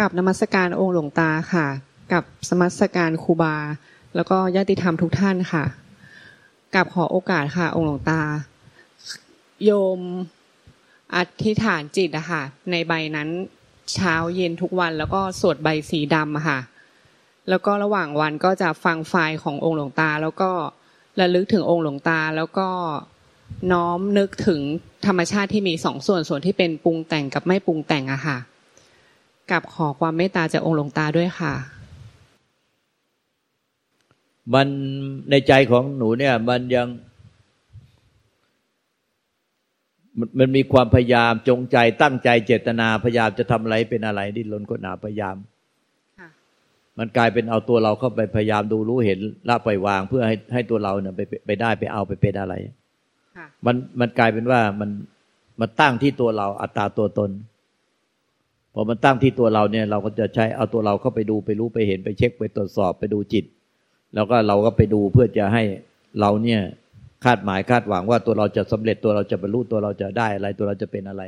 กับนมัสการองค์หลวงตาค่ะ กับสมัสการครูบา แล้วก็ญาติธรรมทุกท่านค่ะ กับขอโอกาสค่ะ องค์หลวงตา โยมอธิษฐานจิตอะค่ะ ในใบนั้นเช้าเย็นทุกวัน แล้วก็สวดใบสีดำค่ะ แล้วก็ระหว่างวันก็จะฟังไฟล์ขององค์หลวงตา แล้วก็ระลึกถึงองค์หลวงตา แล้วก็น้อมนึกถึงธรรมชาติที่มีสองส่วนส่วนที่เป็นปรุงแต่งกับไม่ปรุงแต่งอะค่ะ กับขอความเมตตาจากองค์หลวงตาด้วยค่ะ มันในใจของหนูเนี่ย มันยัง มันมันมีความพยายามจงใจตั้งใจเจตนาพยายามจะทำอะไรเป็นอะไรดิ้นรนก็หนาพยายามค่ะมันกลายเป็นเอาตัวเราเข้าไปพยายามดูรู้เห็นละปล่อยวาง เพื่อให้ให้ตัวเราเนี่ยไปไปไปได้ไปเอาไปเป็นอะไรค่ะมันมันกลายเป็นว่ามันมันตั้งที่ตัวเราอัตตาตัวตนพ อมันตั้งที่ตัวเราเนี่ยเราก็จะใช้เอาตัวเราเข้าไปดูไปรู้ไปเห็นไปเช็คไปตรวจสอบไปดูจิต แล้วก็เราก็ไปดูเพื่อจะให้เราเนี่ยคาดหมายคาดหวังว่าตัวเราจะสำเร็จตัวเราจะบรรลุตัวเราจะได้อะไรตัวเราจะเป็นอะไร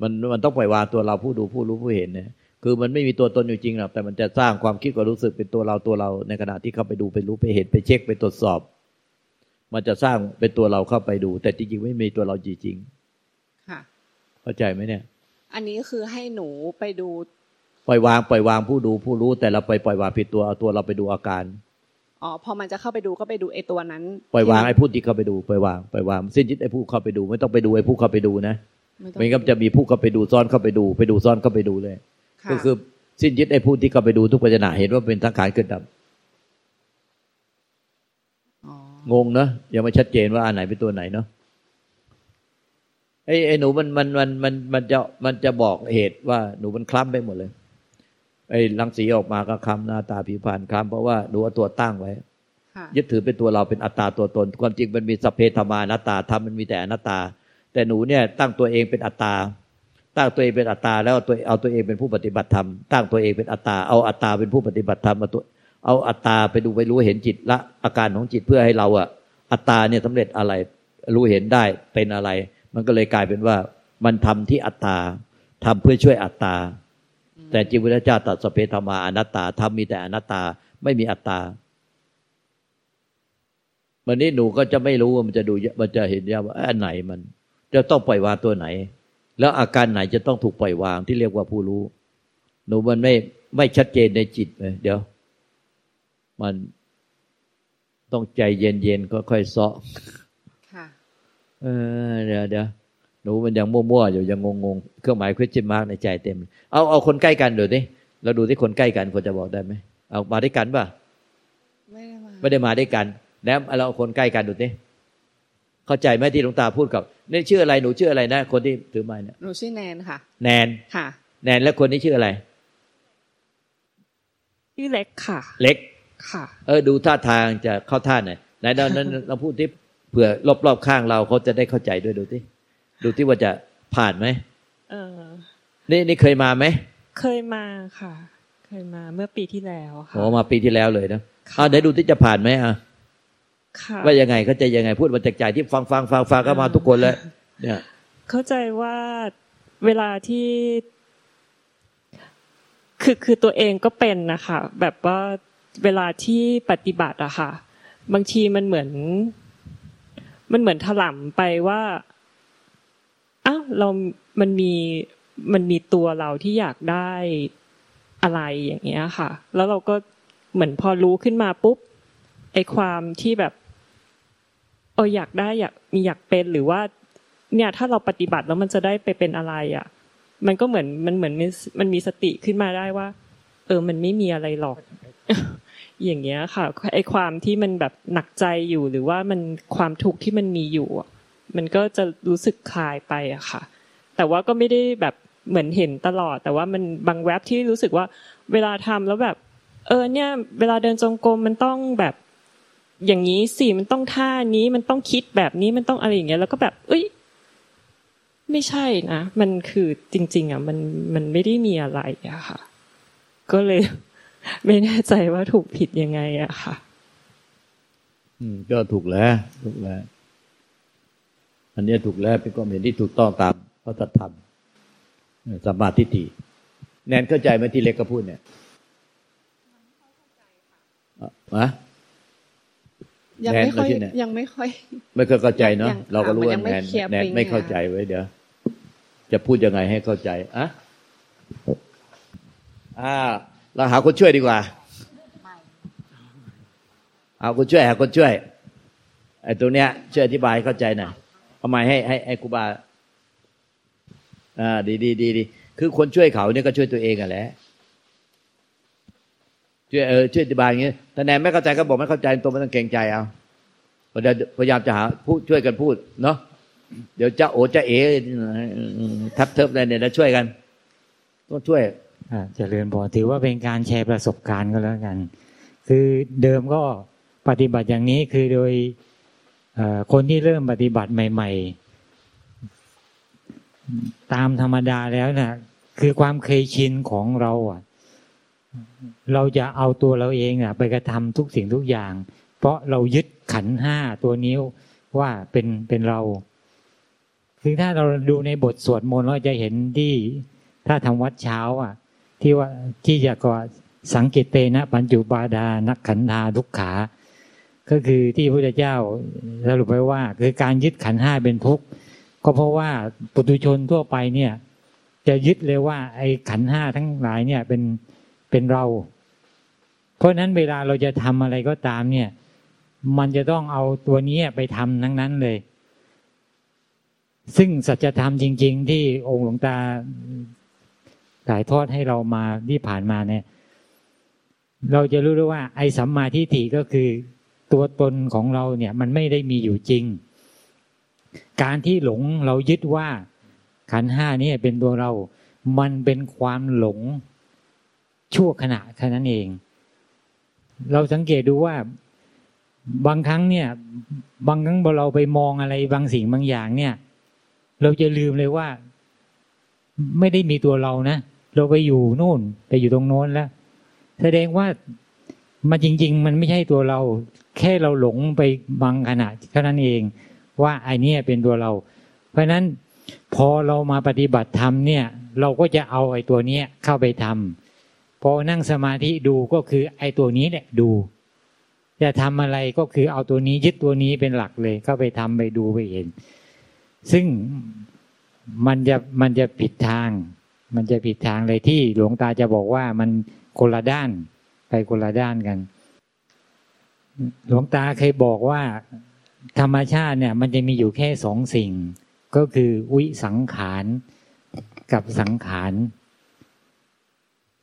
มันมันต้องปล่อยวางตัวเราผู้ดูผู้รู้ผู้เห็นเนี่ยคือมันไม่มีตัวตนอยู่จริงหรอกแต่มันจะสร้างความคิดความรู้สึกเป็นตัวเราตัวเรา ในขณะที่เข้าไปดูไปรู้ไปเห็นไปเช็คไปตรวจสอบ มันจะสร้างเป็นตัวเราเข้าไปดู แต่จริงๆไม่มีตัวเราจริงค่ะๆเข้าใจไหมเนี่ย อันนี้คือให้หนูไปดูปล่อยวางปล่อยวางผู้ดูผู้รู้แต่เราไปปล่อยวางผิดตัวเอาตัวเราไปดูอาการอ๋อพอมันจะเข้าไปดูก็ไปดูไอ้ตัวนั้นปล่อยวางที่ไอ้ผู้ที่เข้าไปดูปล่อยวางปล่อยวางสิ้นยึดไอ้ผู้เข้าไปดู ไม่ต้องไปดูไอ้ผู้เข้าไปดูนะไม่ต้องไม่งั้นจะมีผู้เข้าไปดูซ้อนเข้าไปดู ไปดูซ้อนเข้าไปดูเลยค่ะก็คือสิ้นยึดไอ้ผู้ที่เข้าไปดูทุกปัจจนาเห็นว่าเป็นทั้งขานเกิดดับอ๋องงเนอะยังไม่ชัดเจนว่าอันไหนเป็นตัวไหนเนาะ ไอ้ไอ้หนูมันมันมันมันมันจะมันจะบอกเหตุว่าหนูมันคล้ำไปหมดเลย ไอ้รังสีออกมาก็คล้ำหน้าตาผิวพรรณคล้ำเพราะว่าหนูเอาตัวตั้งไว้ค่ะยึดถือเป็นตัวเราเป็นอัตตาตัวตน ความจริงมันมีสัพเพธรรมานัตตาธรรมมันมีแต่อนัตตา แต่หนูเนี่ยตั้งตัวเองเป็นอัตตา ตั้งตัวเองเป็นอัตตา แล้วเอาตัวเอาตัวเองเป็นผู้ปฏิบัติธรรมตั้งตัวเองเป็นอัตตาเอาอัตตาเป็นผู้ปฏิบัติธรรมเอาตัวเอาอัตตาไปดูไปรู้เห็นจิตละอาการของจิตเพื่อให้เราอะอัตตาเนี่ยสำเร็จอะไรรู้เห็นได้เป็นอะไร มันก็เลยกลายเป็นว่า มันทำที่อัตตาทำเพื่อช่วยอัตตา แต่จริงพระเจ้าตรัสสเพธรรมาอนัตตาทำมีแต่อนัตตาไม่มีอัตตาวันนี้หนูก็จะไม่รู้ว่ามันจะดูมันจะเห็นยาว่าอันไหนมัน จะต้องปล่อยวางตัวไหน แล้วอาการไหนจะต้องถูกปล่อยวางที่เรียกว่าผู้รู้ หนูมันไม่ไม่ชัดเจนในจิตเลยเดี๋ยว มันต้องใจเย็นๆค่อยๆเซาะ เออเดี๋ยวเดี๋ยวหนูมันยังมั่วๆอยู่ยังงงๆเครื่องหมาย question mark ในใจเต็ม เอาเอาคนใกล้กันดูดิเราดูที่คนใกล้กันพอจะบอกได้ไหมเอามาด้วยกันป่ะไม่ได้มาไม่ได้มาด้วยกัน แล้วเราเอาคนใกล้กันดูดิเข้าใจไหมที่หลวงตาพูดกับนี่ชื่ออะไรหนูชื่ออะไรนะ คนที่ถือไม้เนี่ยหนูชื่อแนนค่ะ แนนค่ะ แนนแล้วคนนี้ชื่ออะไรชื่อเล็กค่ะ เล็กค่ะ เออดูท่าทางจะเข้าท่าไหนไหนเรานั้นเราพูดที่เผื่อรอบๆข้างเราเขาจะได้เข้าใจด้วยดูที่ดูที่ว่าจะผ่านไหมเออนี่นี่เคยมาไหมเคยมาค่ะ เคยมาเมื่อปีที่แล้วค่ะโอ้มาปีที่แล้วเลยนะค่ะอ่าเดี๋ยวดูที่จะผ่านไหมอะค่ะว่ายังไงเขาจะยังไงพูดมาจากใจที่ฟังฟังฟังฟังก็มาทุกคนแล้วเนี่ยเข้าใจว่าเวลาที่ คือคือตัวเองก็เป็นนะคะแบบว่าเวลาที่ปฏิบัติอะค่ะ บางทีมันเหมือน มันเหมือนถล่มไปว่าอ้าวเรา มันมี มันมีตัวเราที่อยากได้อะไรอย่างเงี้ยค่ะ แล้วเราก็เหมือนพอรู้ขึ้นมาปุ๊บ ไอความที่แบบเอออยากได้อยากมีอยากเป็นหรือว่า เนี่ย ถ้าเราปฏิบัติแล้วมันจะได้ไปเป็นอะไรอะ มันก็เหมือนมันเหมือนมันมันมีสติขึ้นมาได้ว่า เออ มันไม่มีอะไรหรอก อย่างเงี้ยค่ะไอความที่มันแบบหนักใจอยู่หรือว่ามันความทุกข์ที่มันมีอยู่มันก็จะรู้สึกคลายไปอะค่ะ แต่ว่าก็ไม่ได้แบบเหมือนเห็นตลอด แต่ว่ามันบางแวบที่รู้สึกว่าเวลาทำแล้วแบบ เออเนี่ย เวลาเดินจงกรมมันต้องแบบอย่างนี้สิมันต้องท่านี้มันต้องคิดแบบนี้มันต้องอะไรอย่างเงี้ยแล้วก็แบบ เอ้ย ไม่ใช่นะมันคือจริง ๆ อะ มันมันไม่ได้มีอะไรอะค่ะ ก็เลย ไม่แน่ใจว่าถูกผิดยังไงอะค่ะ อืม ก็ถูกแล้ว ถูกแล้ว อันเนี้ยถูกแล้วเป็นความเห็นที่ถูกต้องตามพระธรรมสัมมาทิฏฐิแนนเข้าใจไหมที่เล็กก็พูดเนี่ยอะยังไม่ค่อยยังไม่ค่อย ไม่เคยเข้าใจเนาะเราก็รู้ว่าแนนแนนไม่เข้าใจไว้เดี๋ยวจะพูดยังไงให้เข้าใจอะอ่า เราหาคนช่วยดีกว่าเอาคนช่วยหาคนช่วยไอ้ตัวเนี้ยช่วยอธิบายเข้าใจหน่อยทำไมให้ให้ให้ครูบาอ่าดีดีดีดีคือคนช่วยเขาเนี่ยก็ช่วยตัวเองอะแหละช่วยเออช่วยอธิบายอย่างนี้แต่แนนไม่เข้าใจก็บอกไม่เข้าใจตัวไม่ต้องเกรงใจเอาพยายามจะหาพูดช่วยกันพูดเนาะเดี๋ยวจะโอจะเอทับเทิบอะไรเนี่ยแล้วช่วยกันต้องช่วย เจริญพอถือว่าเป็นการแชร์ประสบการณ์ก็แล้วกัน คือเดิมก็ปฏิบัติอย่างนี้คือโดยคนที่เริ่มปฏิบัติใหม่ ๆ ตามธรรมดาแล้วนะ่ะคือความเคยชินของเราอะ เราจะเอาตัวเราเองอะ ไปกระทำทุกสิ่งทุกอย่าง เพราะเรายึดขันห้าตัวนิ้วว่าเป็นเป็นเรา คือถ้าเราดูในบทสวดมนต์เราจะเห็นที่ถ้าทำวัดเช้า อะ ที่ว่าที่จะก็สังเกตเตนะปัญจุบาดานักขันธาทุกขา ก็คือที่พระพุทธเจ้าสรุปไว้ว่า คือการยึดขันห้าเป็นทุกข์ก็เพราะว่าปุถุชนทั่วไปเนี่ย จะยึดเลยว่าไอ้ขันห้าทั้งหลายเนี่ยเป็นเป็นเรา เพราะนั้นเวลาเราจะทำอะไรก็ตามเนี่ย มันจะต้องเอาตัวนี้ไปทำทั้งนั้นเลย ซึ่งสัจธรรมจริง ๆ ที่องค์หลวงตา ถ่ายทอดให้เรามาที่ผ่านมาเนี่ย เราจะรู้ได้ว่า ไอ้สัมมาทิฏฐิก็คือตัวตนของเราเนี่ย มันไม่ได้มีอยู่จริง การที่หลงเรายึดว่า ขันห้านี่เป็นตัวเรา มันเป็นความหลงชั่วขณะแค่นั้นเอง เราสังเกตดูว่าบางครั้งเนี่ย บางครั้งเราไปมองอะไรบางสิ่งบางอย่างเนี่ย เราจะลืมเลยว่า ไม่ได้มีตัวเรานะ เราไปอยู่นู่นไปอยู่ตรงโน้นแล้วแสดงว่ามันจริง ๆ มันไม่ใช่ตัวเรา แค่เราหลงไปบางขณะเท่านั้นเอง ว่าไอเนี้ยเป็นตัวเรา เพราะฉะนั้นพอเรามาปฏิบัติธรรมเนี่ย เราก็จะเอาไอ้ตัวเนี้ยเข้าไปทำพอนั่งสมาธิดูก็คือไอ้ตัวนี้แหละดูจะทำอะไรก็คือเอาตัวนี้ยึดตัวนี้เป็นหลักเลย เข้าไปทำไปดูไปเห็น ซึ่งมันจะมันจะผิดทาง มันจะผิดทางเลยที่หลวงตาจะบอกว่ามันคนละด้านไปคนละด้านกัน หลวงตาเคยบอกว่า ธรรมชาติเนี่ย มันจะมีอยู่แค่สองสิ่ง ก็คือวิสังขารกับสังขาร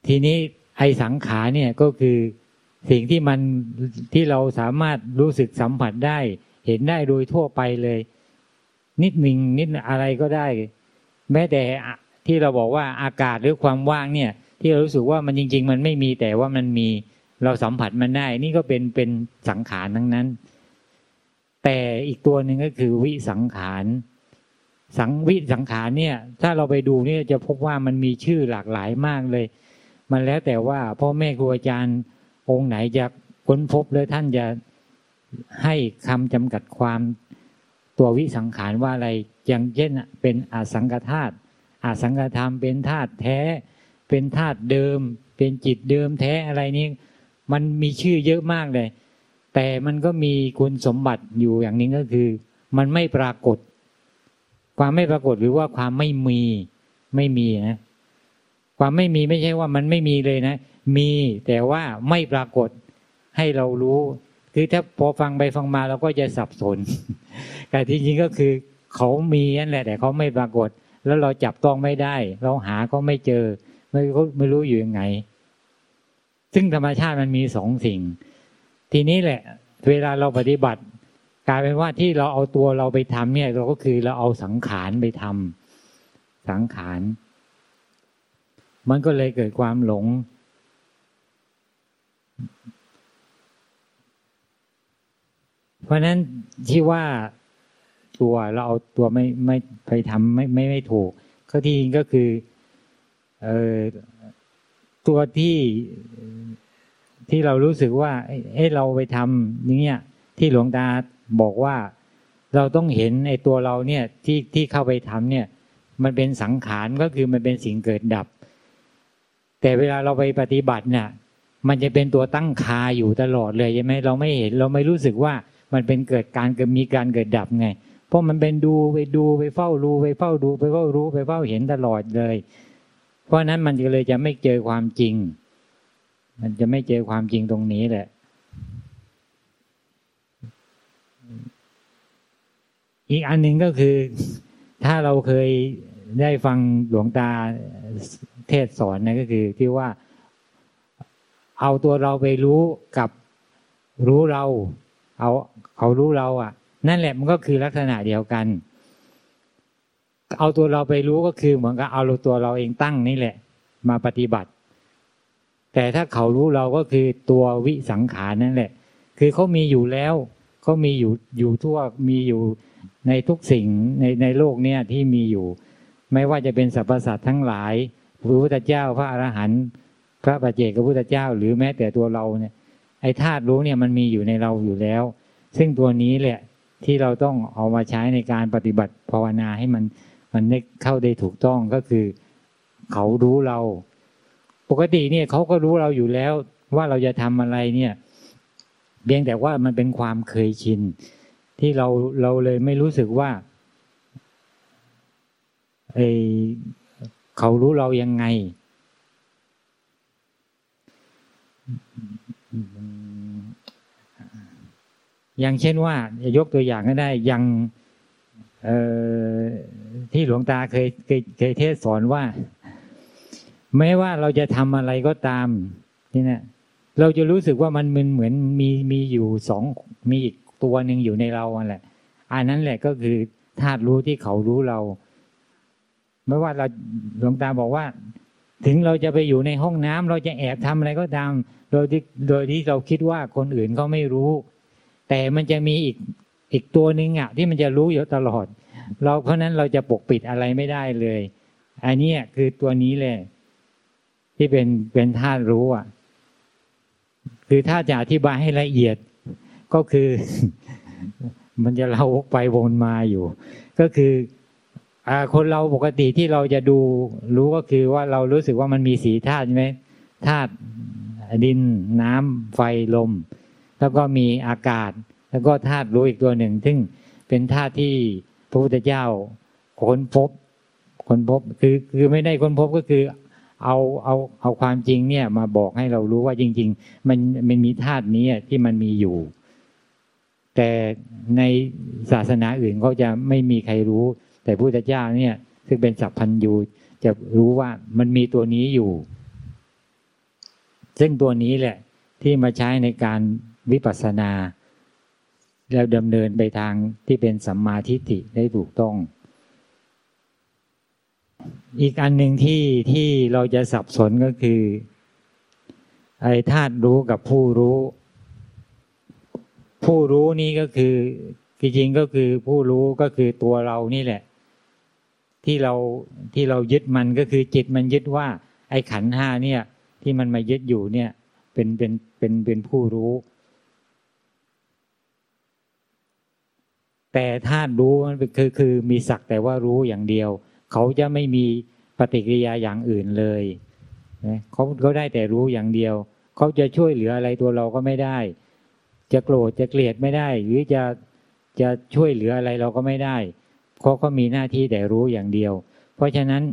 ทีนี้ไอสังขารเนี่ยก็คือสิ่งที่มันที่เราสามารถรู้สึกสัมผัสได้ เห็นได้โดยทั่วไปเลย นิดหนึ่งนิดอะไรก็ได้ แม้แต่ ที่เราบอกว่าอากาศหรือความว่างเนี่ย ที่เรารู้สึกว่ามันจริง ๆ มันไม่มีแต่ว่ามันมีเราสัมผัสมันได้ นี่ก็เป็นเป็นสังขารทั้งนั้น แต่อีกตัวหนึ่งก็คือวิสังขารสังวิสังขารเนี่ย ถ้าเราไปดูเนี่ยจะพบว่ามันมีชื่อหลากหลายมากเลย มันแล้วแต่ว่าพ่อแม่ครูอาจารย์องค์ไหนจะค้นพบเลยท่านจะให้คำจำกัดความตัววิสังขารว่าอะไรอย่างเช่นเป็นอสังกธาตุ อาสังกธรรมเป็นธาตุแท้ เป็นธาตุเดิม เป็นจิตเดิมแท้อะไรนี้ มันมีชื่อเยอะมากเลย แต่มันก็มีคุณสมบัติอยู่อย่างนี้ก็คือ มันไม่ปรากฏ ความไม่ปรากฏหรือว่าความไม่มีไม่มีนะความไม่มีไม่ใช่ว่ามันไม่มีเลยนะ มีแต่ว่าไม่ปรากฏให้เรารู้ คือถ้าพอฟังไปฟังมาเราก็จะสับสน แต่ที่จริงก็คือ เขามีนั่นแหละ แต่เขาไม่ปรากฏ แล้วเราจับต้องไม่ได้ เราหาก็ไม่เจอ ไม่ไม่รู้อยู่ยังไง ซึ่งธรรมชาติมันมีสองสิ่ง ทีนี้แหละ เวลาเราปฏิบัติ กลายเป็นว่าที่เราเอาตัวเราไปทำเนี่ย เราก็คือเราเอาสังขารไปทำสังขาร มันก็เลยเกิดความหลงเพราะนั้นที่ว่า ตัวเราเอาตัวไม่ไม่ไปทำไม่ไม่ไม่ถูกก็ที่จริงก็คือเออตัวที่ที่เรารู้สึกว่าเอ้เราไปทำอย่างเงี้ยที่หลวงตาบอกว่าเราต้องเห็นไอ้ตัวเราเนี่ยที่ที่เข้าไปทำเนี่ย มันเป็นสังขารก็คือมันเป็นสิ่งเกิดดับ แต่เวลาเราไปปฏิบัติเนี่ยมันจะเป็นตัวตั้งคาอยู่ตลอดเลยใช่ไหมเราไม่เห็นเราไม่รู้สึกว่ามันเป็นเกิดการเกิดมีการเกิดดับไง เพราะมันเป็นดูไปดูไปเฝ้าดูไปเฝ้าดูไปเฝ้ารู้ไปเฝ้าเห็นตลอดเลย เพราะนั้นมันก็เลยจะไม่เจอความจริง มันจะไม่เจอความจริงตรงนี้แหละ อีกอันหนึ่งก็คือ ถ้าเราเคยได้ฟังหลวงตาเทศสอนนะก็คือที่ว่าเอาตัวเราไปรู้กับรู้เรา เอาเขารู้เราอะ นั่นแหละมันก็คือลักษณะเดียวกัน เอาตัวเราไปรู้ก็คือเหมือนกับเอาตัวเราเองตั้งนี่แหละ มาปฏิบัติ แต่ถ้าเขารู้เราก็คือตัววิสังขารนั่นแหละ คือเขามีอยู่แล้วเขามีอยู่อยู่ทั่วมีอยู่ในทุกสิ่งในในโลกเนี้ยที่มีอยู่ ไม่ว่าจะเป็นสรรพสัตว์ทั้งหลายพระพุทธเจ้าพระอรหันต์พระปัจเจกพระพุทธเจ้า หรือแม้แต่ตัวเราเนี่ยไอ้ธาตุรู้เนี่ยมันมีอยู่ในเราอยู่แล้ว ซึ่งตัวนี้แหละ ที่เราต้องเอามาใช้ในการปฏิบัติภาวนาให้มันมันได้เข้าได้ถูกต้องก็คือ เขารู้เรา ปกติเนี่ยเขาก็รู้เราอยู่แล้ว ว่าเราจะทำอะไรเนี่ยเพียงแต่ว่ามันเป็นความเคยชิน ที่เราเราเลยไม่รู้สึกว่าไอเขารู้เรายังไง อย่างเช่นว่ายกตัวอย่างก็ได้ยังที่หลวงตาเคยเคยเคยเทศสอนว่า แม้ว่าเราจะทำอะไรก็ตามนี่นะเราจะรู้สึกว่ามันมันเหมือนมีมีอยู่สองมีอีกตัวหนึ่งอยู่ในเราอันแหละอันนั้นแหละก็คือธาตุรู้ที่เขารู้เรา ไม่ว่าเราหลวงตาบอกว่า ถึงเราจะไปอยู่ในห้องน้ำเราจะแอบทำอะไรก็ตาม โดยที่โดยที่เราคิดว่าคนอื่นเขาไม่รู้ แต่มันจะมีอีกอีกตัวหนึ่งอะที่มันจะรู้อยู่ตลอด เราเพราะนั้นเราจะปกปิดอะไรไม่ได้เลย อันนี้คือตัวนี้แหละที่เป็นเป็นธาตุรู้อะ คือถ้าจะอธิบายให้ละเอียดก็คือ มันจะเล่าไปวนมาอยู่ ก็คืออ่าคนเราปกติที่เราจะดูรู้ก็คือว่าเรารู้สึกว่ามันมีสีธาตุใช่ไหมธาตุดินน้ำไฟลม แล้วก็มีอากาศ แล้วก็ธาตุรู้อีกตัวหนึ่ง ซึ่งเป็นธาตุที่พระพุทธเจ้าค้นพบค้นพบคือคือไม่ได้ค้นพบก็คือ เอาเอาเอาความจริงเนี่ยมาบอกให้เรารู้ว่าจริง ๆ มันมันมีธาตุนี้ที่มันมีอยู่ แต่ในศาสนาอื่นเขาจะไม่มีใครรู้ แต่พระพุทธเจ้าเนี่ย ซึ่งเป็นสัพพัญญูจะรู้ว่ามันมีตัวนี้อยู่ ซึ่งตัวนี้แหละที่มาใช้ในการ วิปัสสนาแล้วดำเนินไปทางที่เป็นสัมมาทิฏฐิได้ถูกต้อง อีกอันหนึ่งที่ที่เราจะสับสนก็คือ ไอ้ธาตุรู้กับผู้รู้ ผู้รู้นี้ก็คือจริงก็คือผู้รู้ก็คือตัวเรานี่แหละ ที่เราที่เรายึดมันก็คือจิตมันยึดว่า ไอ้ขันห้าเนี่ย ที่มันมายึดอยู่เนี่ย เป็นเป็นเป็นเป็นผู้รู้ แต่ธาตุรู้มันคือคือมีสักแต่ว่ารู้อย่างเดียว เขาจะไม่มีปฏิกิริยาอย่างอื่นเลยเขาเขาได้แต่รู้อย่างเดียว เขาจะช่วยเหลืออะไรตัวเราก็ไม่ได้ จะโกรธจะเกลียดไม่ได้ หรือจะจะช่วยเหลืออะไรเราก็ไม่ได้เพราะเขามีหน้าที่แต่รู้อย่างเดียว เพราะฉะนั้น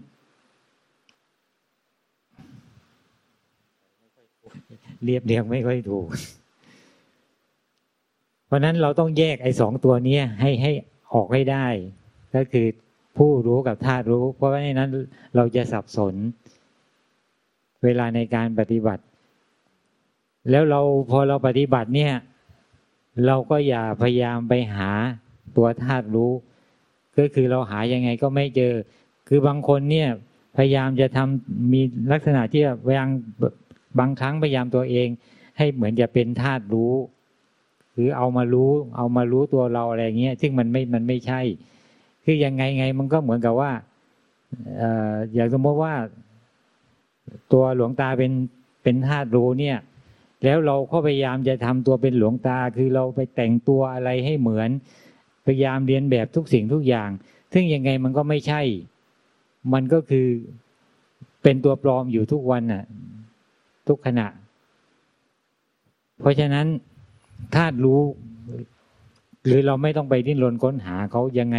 เรียบเรียงไม่ค่อยถูก เพราะนั้นเราต้องแยกไอ้สองตัวนี้ให้ให้ออกให้ได้ ก็คือผู้รู้กับธาตุรู้ เพราะว่าในนั้นเราจะสับสน เวลาในการปฏิบัติ แล้วเราพอเราปฏิบัติเนี่ย เราก็อย่าพยายามไปหาตัวธาตุรู้ ก็คือเราหายังไงก็ไม่เจอ คือบางคนเนี่ยพยายามจะทำมีลักษณะที่พยายามบางครั้งพยายามตัวเอง ให้เหมือนจะเป็นธาตุรู้ หรือเอามารู้ เอามารู้ตัวเราอะไรเงี้ย ซึ่งมันไม่มันไม่ใช่ คือยังไงไงมันก็เหมือนกับว่าอย่างสมมติว่า ตัวหลวงตาเป็นเป็นธาตุรู้เนี่ย แล้วเราก็พยายามจะทำตัวเป็นหลวงตา คือเราไปแต่งตัวอะไรให้เหมือน พยายามเรียนแบบทุกสิ่งทุกอย่าง ซึ่งยังไงมันก็ไม่ใช่ มันก็คือเป็นตัวปลอมอยู่ทุกวันน่ะ ทุกขณะ เพราะฉะนั้น ธาตุรู้ หรือเราไม่ต้องไปดิ้นรนค้นหาเขายังไง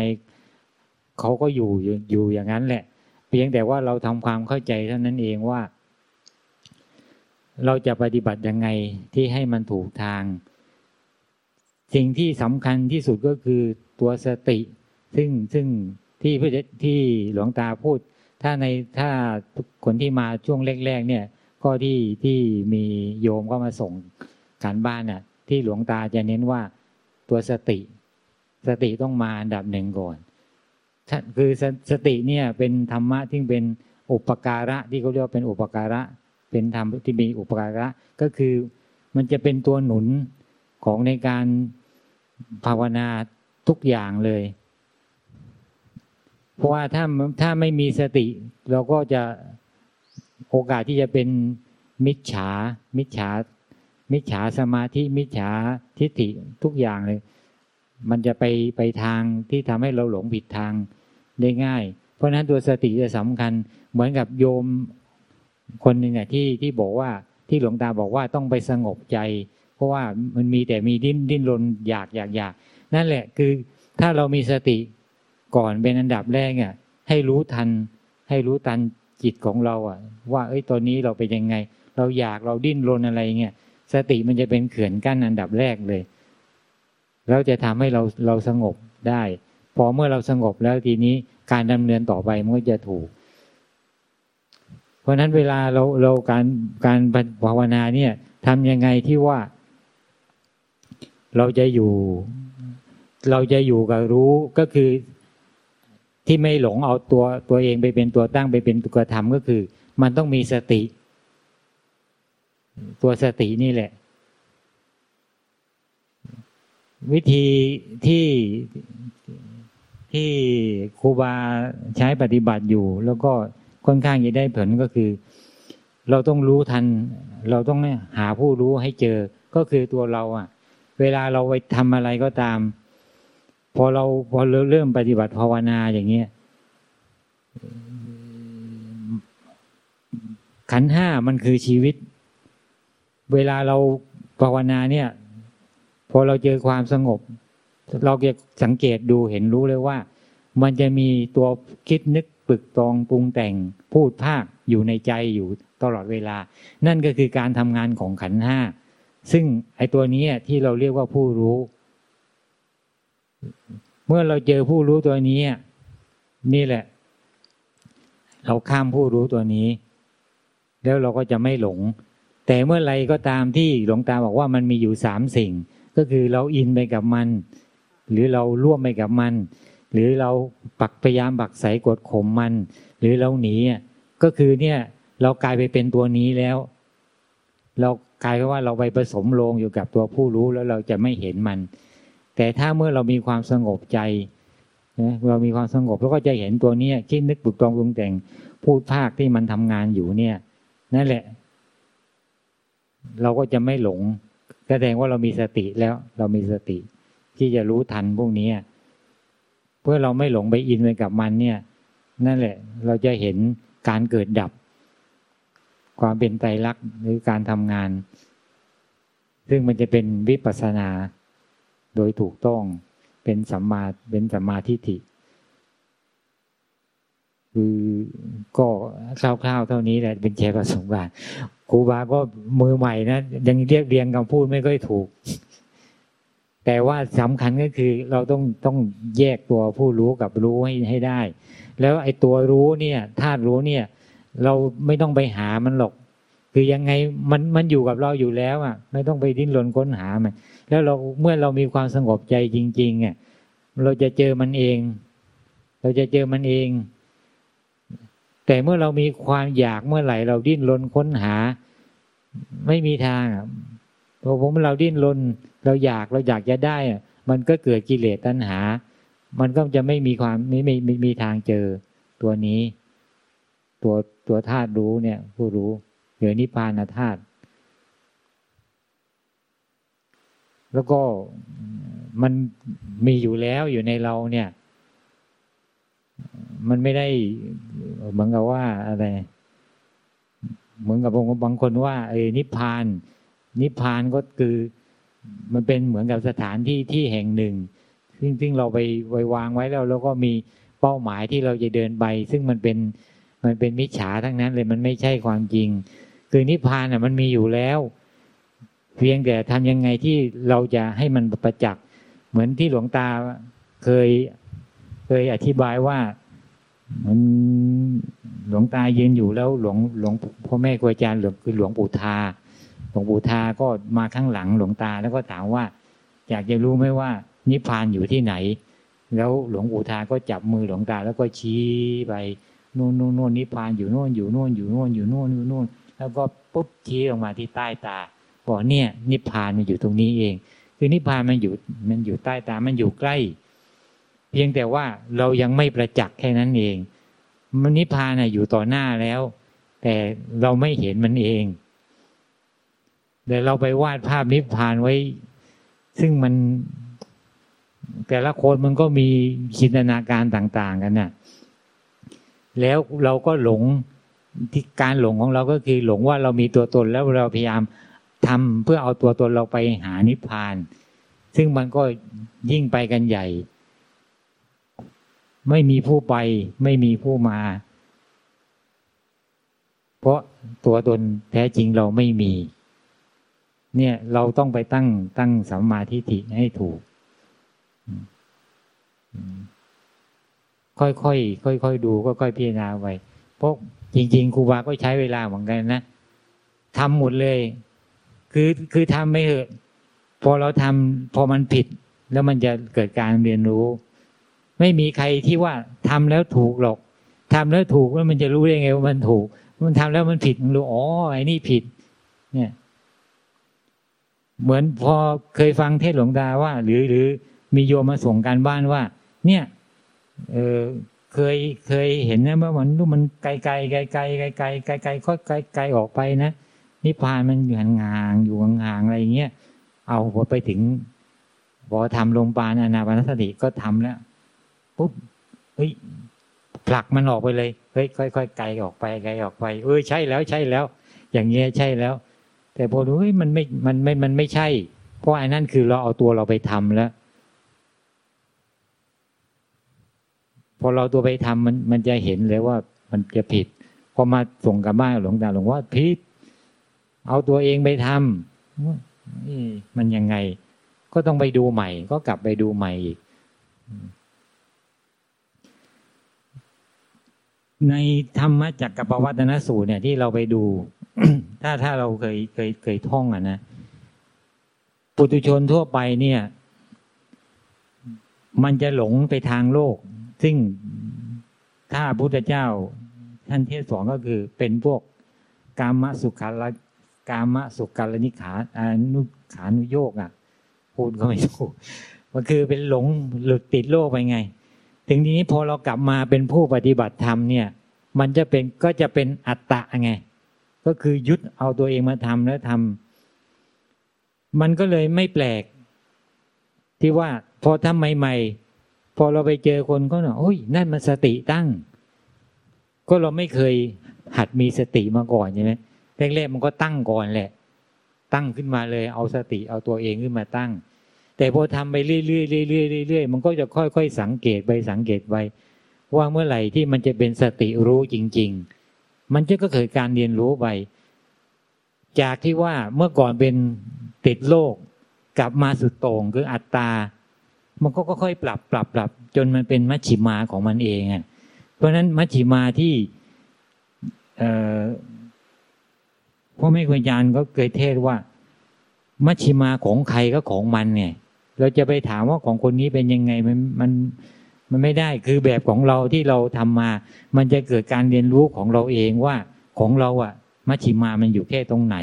เขาก็อยู่อยู่อย่างนั้นแหละ เพียงแต่ว่าเราทำความเข้าใจเท่านั้นเองว่า เราจะปฏิบัติยังไงที่ให้มันถูกทาง สิ่งที่สำคัญที่สุดก็คือตัวสติ ซึ่งซึ่งที่พที่หลวงตาพูด ถ้าในถ้าคนที่มาช่วงแรกๆเนี่ย ก็ที่ที่มีโยมก็มาส่งการบ้านน่ะ ที่หลวงตาจะเน้นว่าตัวสติ สติต้องมาอันดับหนึ่งก่อนคือสสติเนี่ยเป็นธรรมะที่เป็นอุปการะที่เขาเรียกว่าเป็นอุปการะ เป็นธรรมที่มีอุปการะก็คือมันจะเป็นตัวหนุนของในการภาวนาทุกอย่างเลย เพราะว่าถ้าถ้าไม่มีสติ เราก็จะโอกาสที่จะเป็นมิจฉา มิจฉา มิจฉาสมาธิมิจฉาทิฏฐิทุกอย่างเลย มันจะไปไปทางที่ทำให้เราหลงผิดทางได้ง่าย เพราะฉะนั้นตัวสติจะสำคัญเหมือนกับโยมคนหนึ่งอะที่ที่บอกว่าที่หลวงตาบอกว่าต้องไปสงบใจ เพราะว่ามันมีแต่มีดิ้นดิ้นรนอยากอยากอยากนั่นแหละคือถ้าเรามีสติก่อนเป็นอันดับแรกอะให้รู้ทัน ให้รู้ทันจิตของเราอะ ว่าเอ้ยตอนนี้เราเป็นยังไง เราอยากเราดิ้นรนอะไรเงี้ย สติมันจะเป็นเขื่อนกั้นอันดับแรกเลยแล้วจะทำให้เราเราสงบได้ พอเมื่อเราสงบแล้วทีนี้การดำเนินต่อไปมันก็จะถูก เพราะนั้นเวลาเราเราการการภาวนาเนี่ยทำยังไงที่ว่า เราจะอยู่ เราจะอยู่กับรู้ก็คือที่ไม่หลงเอาตัวตัวเองไปเป็นตัวตั้งไปเป็นตัวกระทำก็คือ มันต้องมีสติ ตัวสตินี่แหละ วิธีที่ที่ครูบาใช้ปฏิบัติอยู่ แล้วก็ค่อนข้างจะได้ผลก็คือ เราต้องรู้ทัน เราต้องหาผู้รู้ให้เจอก็คือตัวเราอะ เวลาเราไปทำอะไรก็ตาม พอเราพอเริ่มปฏิบัติภาวนาอย่างเงี้ยขันห้ามันคือชีวิต เวลาเราภาวนาเนี่ย พอเราเจอความสงบ เราจะสังเกตดูเห็นรู้เลยว่า มันจะมีตัวคิดนึกปึกตองปรุงแต่งพูดภาคอยู่ในใจอยู่ตลอดเวลา นั่นก็คือการทำงานของขันห้า ซึ่งไอ้ตัวนี้ที่เราเรียกว่าผู้รู้ เมื่อเราเจอผู้รู้ตัวนี้ นี่แหละ เราข้ามผู้รู้ตัวนี้ แล้วเราก็จะไม่หลง แต่เมื่อไรก็ตามที่หลวงตาบอกว่ามันมีอยู่สามสิ่ง ก็คือเราอินไปกับมัน หรือเราร่วมไปกับมัน หรือเราปักพยายามบักใสกดข่มมัน หรือเราหนีก็คือเนี่ยเรากลายไปเป็นตัวนี้แล้ว เรากลายเป็นว่าเราไปผสมลงอยู่กับตัวผู้รู้แล้วเราจะไม่เห็นมัน แต่ถ้าเมื่อเรามีความสงบใจเรามีความสงบแล้วก็จะเห็นตัวนี้คิดนึกปลุกตองปรุงแต่งพูดภาคที่มันทำงานอยู่เนี่ย นั่นแหละ เราก็จะไม่หลง แสดงว่าเรามีสติแล้ว เรามีสติ ที่จะรู้ทันพวกนี้เพื่อเราไม่หลงไปอินไปกับมันเนี่ย นั่นแหละ เราจะเห็นการเกิดดับ ความเป็นไตรลักษณ์หรือการทำงาน ซึ่งมันจะเป็นวิปัสสนาโดยถูกต้องเป็นสัมมาเป็นสัมมาทิฏฐิคือก็คร่าวๆเท่านี้แหละเป็นแชร์ประสบการณ์ ครูบาก็มือใหม่นะยังเรียกเรียงคำพูดไม่ค่อยถูก แต่ว่าสำคัญก็คือเราต้องต้องแยกตัวผู้รู้กับรู้ให้ให้ได้ แล้วไอ้ตัวรู้เนี่ยธาตุรู้เนี่ย เราไม่ต้องไปหามันหรอก คือยังไงมันมันอยู่กับเราอยู่แล้วอะ ไม่ต้องไปดิ้นรนค้นหามันแล้วเราเมื่อเรามีความสงบใจจริงๆอะเราจะเจอมันเอง เราจะเจอมันเอง แต่เมื่อเรามีความอยากเมื่อไหร่เราดิ้นรนค้นหา ไม่มีทางพอผมเราดิ้นรนเราอยากเราอยากจะได้อะมันก็เกิดกิเลสตัณหา มันก็จะไม่มีความไม่ไม่ไม่มีทางเจอตัวนี้ ตัวตัวธาตุรู้เนี่ย ผู้รู้เหนือนิพพานธาตุแล้วก็มันมีอยู่แล้วอยู่ในเราเนี่ย มันไม่ได้เหมือนกับว่าอะไร เหมือนกับบางคนว่าเอนิพพาน นิพพานก็คือมันเป็นเหมือนกับสถานที่ที่แห่งหนึ่ง ซึ่งซึ่งเราไปไว้วางไว้แล้วแล้วก็มีเป้าหมายที่เราจะเดินไป ซึ่งมันเป็นมันเป็นมิจฉาทั้งนั้นเลยมันไม่ใช่ความจริง คือนิพพานอะมันมีอยู่แล้ว เพียงแต่ทำยังไงที่เราจะให้มันประจักษ์เหมือนที่หลวงตาเคยเคยอธิบายว่า หลวงตาเยืนอยู่แล้วหลวงหลวงพ่อแม่ครูอาจารย์หลวงคือหลวงปู่ทา หลวงปู่ทาก็มาข้างหลังหลวงตาแล้วก็ถามว่า อยากจะรู้ไหมว่า นิพพานอยู่ที่ไหน แล้วหลวงปู่ทาก็จับมือหลวงตาแล้วก็ชี้ไปนู่นนู่นนู่นนิพพานอยู่นู่นอยู่นู่นอยู่นู่นอยู่นู่นอยู่นู่นแล้วก็ปุ๊บชี้ลงมาที่ใต้ตาบอกเนี่ย นิพพานมันอยู่ตรงนี้เอง คือนิพพานมันอยู่มันอยู่ใต้ตามันอยู่ใกล้ เพียงแต่ว่าเรายังไม่ประจักษ์แค่นั้นเองมันนิพพานอยู่ต่อหน้าแล้ว แต่เราไม่เห็นมันเองแต่เราไปวาดภาพนิพพานไว้ ซึ่งมันแต่ละคนมันก็มีจินตนาการต่างๆกันน่ะ แล้วเราก็หลงที่การหลงของเราก็คือหลงว่าเรามีตัวตนแล้วเราพยายามทำเพื่อเอาตัวตนเราไปหานิพพาน ซึ่งมันก็ยิ่งไปกันใหญ่ ไม่มีผู้ไป ไม่มีผู้มา เพราะตัวตนแท้จริงเราไม่มี เนี่ยเราต้องไปตั้งตั้งสัมมาทิฏฐิให้ถูก ค่อยค่อยค่อยค่อยดูก็ค่อยพิจารณาไปเพราะจริง ๆครูบาก็ใช้เวลาเหมือนกันนะทำหมดเลย คือคือทำไม่เหอะพอเราทำพอมันผิด แล้วมันจะเกิดการเรียนรู้ ไม่มีใครที่ว่าทำแล้วถูกหรอกทำแล้วถูกแล้วมันจะรู้ได้ไงว่ามันถูก มันทำแล้วมันผิดมันรู้อ๋อไอ้นี่ผิด เนี่ย เหมือนพอเคยฟังเทศหลวงตาว่า หรือหรือมีโยมมาส่งการบ้านว่า เนี่ยเออเคยเคยเห็นนะเมื่อวันนู้มันไกลไกลไกลไกลไกลไกลไกลไกลค่อยไกลไกลออกไปนะนิพพานมันอยู่ห่างๆอยู่ห่างๆอะไรเงี้ยเอาพอไปถึงพอทำลงปานอนาปานสติก็ทำแล้ว ปุ๊บเฮ้ยผลักมันออกไปเลยเฮ้ยค่อยๆไกลออกไปไกลออกไปเออใช่แล้วใช่แล้ว อย่างเงี้ยใช่แล้ว แต่พอรู้เฮ้ยมันไม่มันไม่มันไม่ใช่ เพราะอันนั้นคือเราเอาตัวเราไปทำแล้ว พอเราตัวไปทำมันมันจะเห็นเลยว่ามันจะผิดพอมาส่งกับบ้านหลวงตาหลวงว่าผิดเอาตัวเองไปทำมันยังไง ก็ต้องไปดูใหม่ ก็กลับไปดูใหม่อีก ในธรรมจักรปวัตนสูตรเนี่ยที่เราไปดู ถ้าถ้าเราเคยเคยเคยท่องอะนะปุถุชนทั่วไปเนี่ย มันจะหลงไปทางโลก ซึ่งถ้าพุทธเจ้าท่านเทศสอนก็คือเป็นพวกกามสุขาลกามสุกาลนิขาอนุขานุโยกอะพูดก็ไม่ถูกมันคือเป็นหลงหลุดติดโลกไปไง ถึงทีนี้พอเรากลับมาเป็นผู้ปฏิบัติธรรมเนี่ย มันจะเป็นก็จะเป็นอัตตะไง ก็คือยึดเอาตัวเองมาทำแล้วทำมันก็เลยไม่แปลก ที่ว่าพอทำใหม่ๆพอเราไปเจอคนก็เนาะโอ้ยนั่นมันสติตั้ง ก็เราไม่เคยหัดมีสติมาก่อนใช่ไหมแรกๆมันก็ตั้งก่อนแหละ ตั้งขึ้นมาเลย เอาสติเอาตัวเองขึ้นมาตั้ง แต่พอทำไปเรื่อยๆเรื่อยๆเรื่อยๆมันก็จะค่อยๆ สังเกตไปสังเกตไปว่าเมื่อไหร่ที่มันจะเป็นสติรู้จริง ๆ มันจะก็เกิดการเรียนรู้ไป จากที่ว่าเมื่อก่อนเป็นติดโลก กลับมาสุดโต่งคืออัตตา มันก็ค่อยๆปรับปรับปรับจนมันเป็นมัชชิมาของมันเองอะเพราะฉะนั้นมัชชิมาที่พ่อแม่ครูอาจารย์ก็เคยเทศว่า มัชชิมาของใครก็ของมันเนี่ย เราจะไปถามว่าของคนนี้เป็นยังไงมันมันมันไม่ได้คือแบบของเราที่เราทำมา มันจะเกิดการเรียนรู้ของเราเองว่าของเราอะมัชชิมามันอยู่แค่ตรงไหน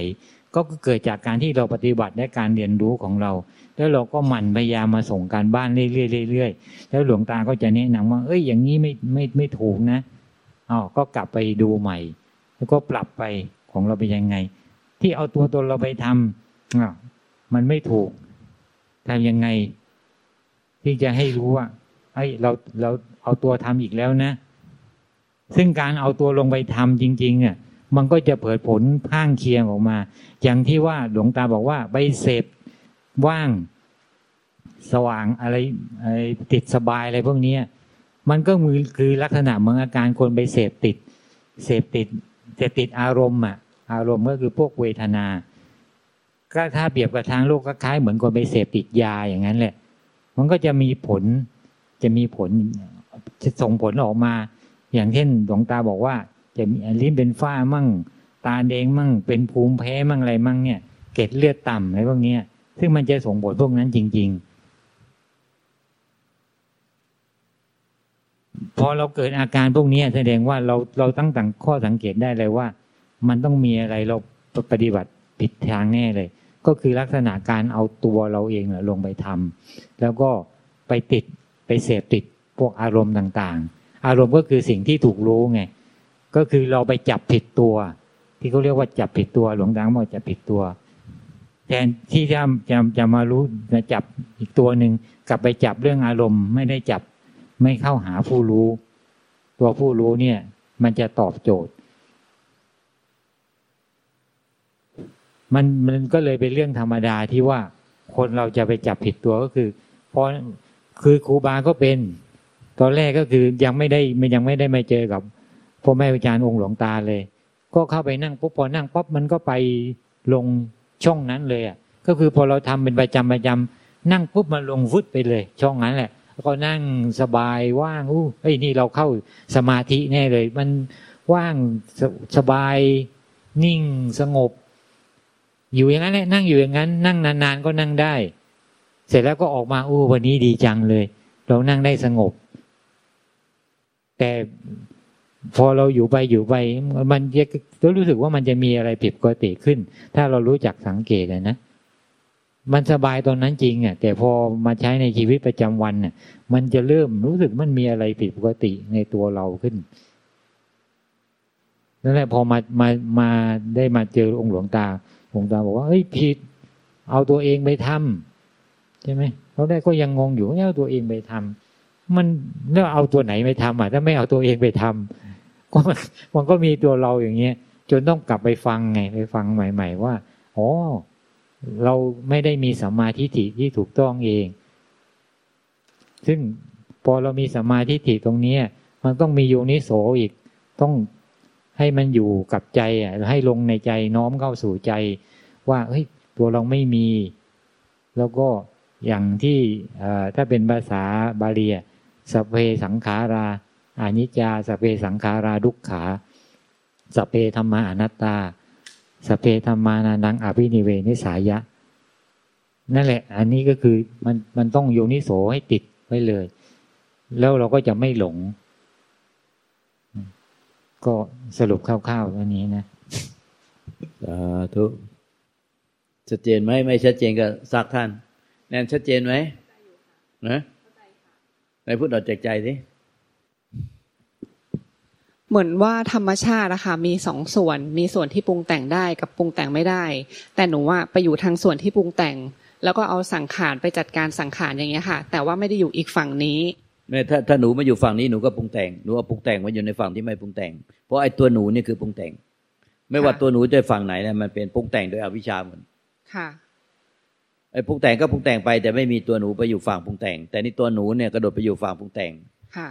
ก็เกิดจากการที่เราปฏิบัติและการเรียนรู้ของเรา แล้วเราก็หมั่นพยายามมาส่งการบ้านเรื่อยๆแล้วหลวงตาก็จะแนะนำว่า เอ้ยอย่างนี้ไม่ไม่ไม่ถูกนะอ๋อก็กลับไปดูใหม่ แล้วก็ปรับไปของเราเป็นยังไง ที่เอาตัวตนเราไปทำอ่า มันไม่ถูกทำยังไง ที่จะให้รู้ว่าเอ้เราเราเอาตัวทำอีกแล้วนะ ซึ่งการเอาตัวลงไปทำจริงๆเนี่ยมันก็จะเผยผลข้างเคียงออกมา อย่างที่ว่าหลวงตาบอกว่าใบเสพว่างสว่างอะไรอะไรติดสบายอะไรพวกนี้มันก็มือคือลักษณะเหมือนอาการคนไปเสพติด เสพติดเสพติดอารมณ์อะ อารมณ์ก็คือพวกเวทนา ก็ถ้าเปรียบกับทางโลกก็คล้ายเหมือนคนไปเสพติดยาอย่างนั้นแหละ มันก็จะมีผลจะมีผลจะส่งผลออกมา อย่างเช่นดวงตาบอกว่า จะมีลิ้นเป็นฝ้ามั่ง ตาแดงมั่ง เป็นภูมิแพ้มั่งอะไรมั่งเนี่ย เกล็ดเลือดต่ำอะไรพวกนี้ซึ่งมันจะส่งผลพวกนั้นจริง ๆ พอเราเกิดอาการพวกนี้แสดงว่าเราเราตั้งตั้งข้อสังเกตได้เลยว่า มันต้องมีอะไรเราปฏิบัติผิดทางแน่เลย ก็คือลักษณะการเอาตัวเราเองลงไปทำแล้วก็ไปติดไปเสพติดพวกอารมณ์ต่างๆ อารมณ์ก็คือสิ่งที่ถูกรู้ไงก็คือเราไปจับผิดตัว ที่เขาเรียกว่าจับผิดตัวหลวงตาบอกจับผิดตัวแทนที่จะจะจะมารู้จะจับอีกตัวหนึ่งกลับไปจับเรื่องอารมณ์ ไม่ได้จับไม่เข้าหาผู้รู้ ตัวผู้รู้เนี่ย มันจะตอบโจทย์ มันมันก็เลยเป็นเรื่องธรรมดาที่ว่าคนเราจะไปจับผิดตัวก็คือพอคือครูบาก็เป็น ตอนแรกก็คือยังไม่ได้ไม่ยังไม่ได้มาเจอกับพ่อแม่อาจารย์องค์หลวงตาเลย ก็เข้าไปนั่งปุ๊บพอนั่งปุ๊บมันก็ไปลงช่องนั้นเลยอะก็คือพอเราทำเป็นประจำประจำนั่งปุ๊บมันลงวุดไปเลย ช่องนั้นแหละก็นั่งสบายว่างอู้ไอ้นี่เราเข้าสมาธิแน่เลย มันว่างสสบายนิ่งสงบ อยู่อย่างนั้นแหละนั่งอยู่อย่างนั้น นั่งนานๆก็นั่งได้ เสร็จแล้วก็ออกมาอู้วันนี้ดีจังเลย เรานั่งได้สงบ แต่พอเราอยู่ไปอยู่ไป มันจะรู้สึกว่ามันจะมีอะไรผิดปกติขึ้น ถ้าเรารู้จักสังเกตนะมันสบายตอนนั้นจริงอะ แต่พอมาใช้ในชีวิตประจำวันเนี่ยมันจะเริ่มรู้สึกมันมีอะไรผิดปกติในตัวเราขึ้นนั่นแหละพอมามามาได้มาเจอองค์หลวงตา หลวงตาบอกว่าเฮ้ยผิด เอาตัวเองไปทำใช่ไหมเราได้ก็ยังงงอยู่เอาตัวเองไปทำมันแล้วเอาตัวไหนไปทำอะถ้าไม่เอาตัวเองไปทำก็มันก็มีตัวเราอย่างเงี้ย จนต้องกลับไปฟังไงไปฟังใหม่ ๆ ว่าอ๋อเราไม่ได้มีสัมมาทิฏฐิที่ถูกต้องเอง ซึ่งพอเรามีสัมมาทิฏฐิตรงนี้มันต้องมีโยนิโสอีก ต้อง ให้มันอยู่กับใจอะให้ลงในใจน้อมเข้าสู่ใจ ว่าเฮ้ยตัวเราไม่มี แล้วก็อย่างที่ถ้าเป็นภาษาบาลีสเพสังขาราอานิจจาสเพสังขาราดุขขาสเพธรรมาอนัตตาสเพธรรมานานังอภินิเวนิสายะ นั่นแหละ อันนี้ก็คือมันมันต้องโยนิโสให้ติดไว้เลย แล้วเราก็จะไม่หลง ก็สรุปคร่าวๆตัวนี้นะสาธุชัดเจนไหมไม่ชัดเจนก็ซักท่าน แนนชัดเจนไหมนะในพูดออกจากใจสิเหมือนว่าธรรมชาตินะคะมีสองส่วน มีส่วนที่ปรุงแต่งได้กับปรุงแต่งไม่ได้ แต่หนูว่าไปอยู่ทางส่วนที่ปรุงแต่ง แล้วก็เอาสังขารไปจัดการสังขารอย่างเงี้ยค่ะ แต่ว่าไม่ได้อยู่อีกฝั่งนี้ แม่ถ้าถ้าหนูมาอยู่ฝั่งนี้หนูก็ปรุงแต่งหนูเอาปรุงแต่งมาอยู่ในฝั่งที่ไม่ปรุงแต่ง เพราะไอ้ตัวหนูนี่คือปรุงแต่ง ไม่ว่าตัวหนูจะฝั่งไหนเนี่ยมันเป็นปรุงแต่งโดยอวิชชาหมดค่ะไอ้ปรุงแต่งก็ปรุงแต่งไป แต่ไม่มีตัวหนูไปอยู่ฝั่งปรุงแต่ง แต่นี่ตัวหนูเนี่ยกระโดดไปอยู่ฝั่งปรุงแต่ง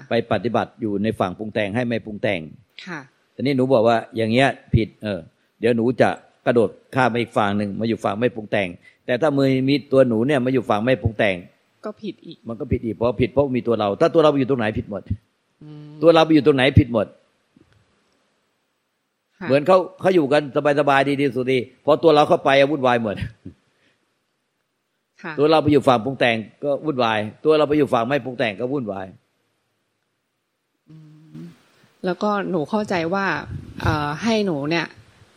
ไปปฏิบัติอยู่ในฝั่งปรุงแต่งให้ไม่ปรุงแต่งค่ะแต่นี้หนูบอกว่าอย่างเงี้ยผิดเออ เดี๋ยวหนูจะกระโดดข้ามไปอีกฝั่งหนึ่งมาอยู่ฝั่งไม่ปรุงแต่ง แต่ถ้ามือมีตัวหนูเนี่ยมาอยู่ฝั่งไม่ปรุงแต่ง ก็ผิดอีก มันก็ผิดอีกเพราะผิดเพราะมีตัวเรา ถ้าตัวเราไปอยู่ตรงไหนผิดหมดตัวเราไปอยู่ตรงไหนผิดหมด เหมือนเขาเขาอยู่กันสบายๆดีๆสุดดีพอตัวเราเข้าไปวุ่นวายหมดตัวเราไปอยู่ฝั่งปรุงแต่งก็วุ่นวาย ตัวเราไปอยู่ฝั่งไม่ปรุงแต่งก็วุ่นวายแล้วก็หนูเข้าใจว่าให้หนูเนี่ย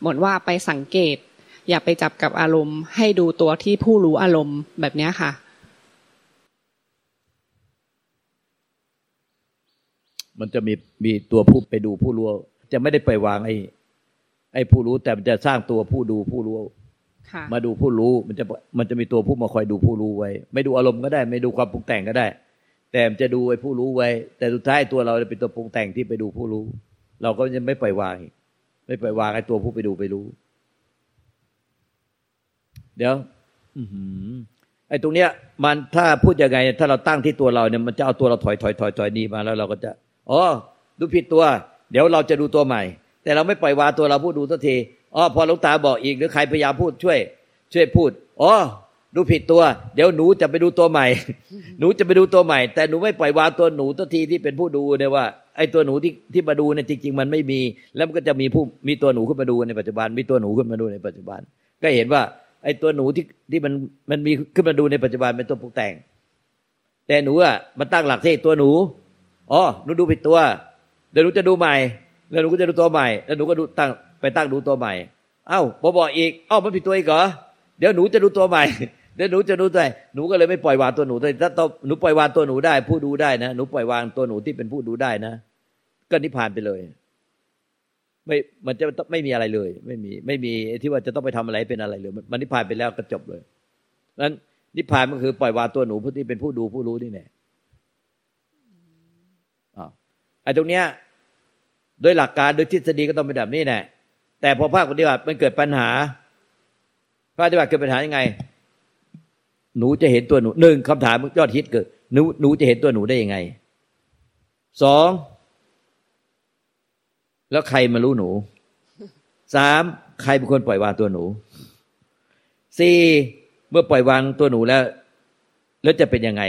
เหมือนว่าไปสังเกต อย่าไปจับกับอารมณ์ ให้ดูตัวที่ผู้รู้อารมณ์แบบนี้ค่ะ มันจะมีมีตัวผู้ไปดูผู้รู้ จะไม่ได้ไปวางไอ้ไอ้ผู้รู้แต่มันจะสร้างตัวผู้ดูผู้รู้มาดูผู้รู้มันจะมันจะมีตัวผู้มาคอยดูผู้รู้ไว้ ไม่ดูอารมณ์ก็ได้ ไม่ดูความปรุงแต่งก็ได้ แต่จะดูไอ้ผู้รู้ไว้ แต่สุดท้ายตัวเราเป็นตัวปรุงแต่งที่ไปดูผู้รู้ เราก็จะไม่ปล่อยวางไปไม่ปล่อยวางไอ้ตัวผู้ไปดูไปรู้ เดี๋ยวอืไอ้ตรงเนี้ย มันถ้าพูดยังไง ถ้าเราตั้งที่ตัวเราเนี่ยมันจะเอาตัวเราถอยถอยถอยถอยนี้มาแล้วเราก็จะ อ๋อดูผิดตัว เดี๋ยวเราจะดูตัวใหม่ แต่เราไม่ปล่อยวางตัวเราพูดดูสักทีอ๋อพอลวงตาบอกอีกหรือใครพยายามพูดช่วย ช่วยพูดอ๋อดูผิดตัว เดี๋ยวหนูจะไปดูตัวใหม่ หนูจะไปดูตัวใหม่ แต่หนูไม่ปล่อยวางตัวหนูทันทีที่เป็นผู้ดูเนี่ยว่าไอ้ตัวหนูที่ที่มาดูเนี่ยจริง ๆ มันไม่มี แล้วมันก็จะมีผู้มีตัวหนูขึ้นมาดูในปัจจุบัน มีตัวหนูขึ้นมาดูในปัจจุบัน ก็เห็นว่า ไอ้ตัวหนูที่ที่มันมันมีขึ้นมาดูในปัจจุบันเป็นตัวปรุงแต่ง แต่หนูอะมันตั้งหลักที่ตัวหนู อ๋อหนูดูผิดตัว เดี๋ยวหนูจะดูใหม่ แล้วหนูก็จะดูตัวใหม่ แล้วหนูก็ดูตั้งไปตั้งดูตัวใหม่ เอ้าบอบอกอีกเอ้ามันผิดตัวอีกเหรอ เดี๋ยวหนูจะดูตัวใหม่ เดี๋ยวหนูจะดูตัวหนูก็เลยไม่ปล่อยวางตัวหนูเลยถ้าหนูปล่อยวางตัวหนูได้ ผู้ดูได้นะ หนูปล่อยวางตัวหนูที่เป็นผู้ดูได้นะ ก็นิพพานไปเลย ไม่ มันจะไม่มีอะไรเลย ไม่มี ไม่มีที่ว่าจะต้องไปทำอะไรเป็นอะไรเลย มันนิพพานไปแล้วก็จบเลยนั้นนิพพานมันคือปล่อยวางตัวหนูผู้ที่เป็นผู้ดูผู้รู้นี่แน่อ้าว ไอ้ตรงเนี้ยโดยหลักการโดยทฤษฎีก็ต้องเป็นแบบนี้แน่แต่พอภาคปฏิบัติมันเกิดปัญหา ภาคปฏิบัติเกิดปัญหายังไง หนูจะเห็นตัวหนูหนึ่งคำถามยอดฮิตเกิดหนูหนูจะเห็นตัวหนูได้ยังไงสองแล้วใครมารู้หนูสามใครเป็นคนปล่อยวางตัวหนูสี่เมื่อปล่อยวางตัวหนูแล้ว แล้วจะเป็นยังไง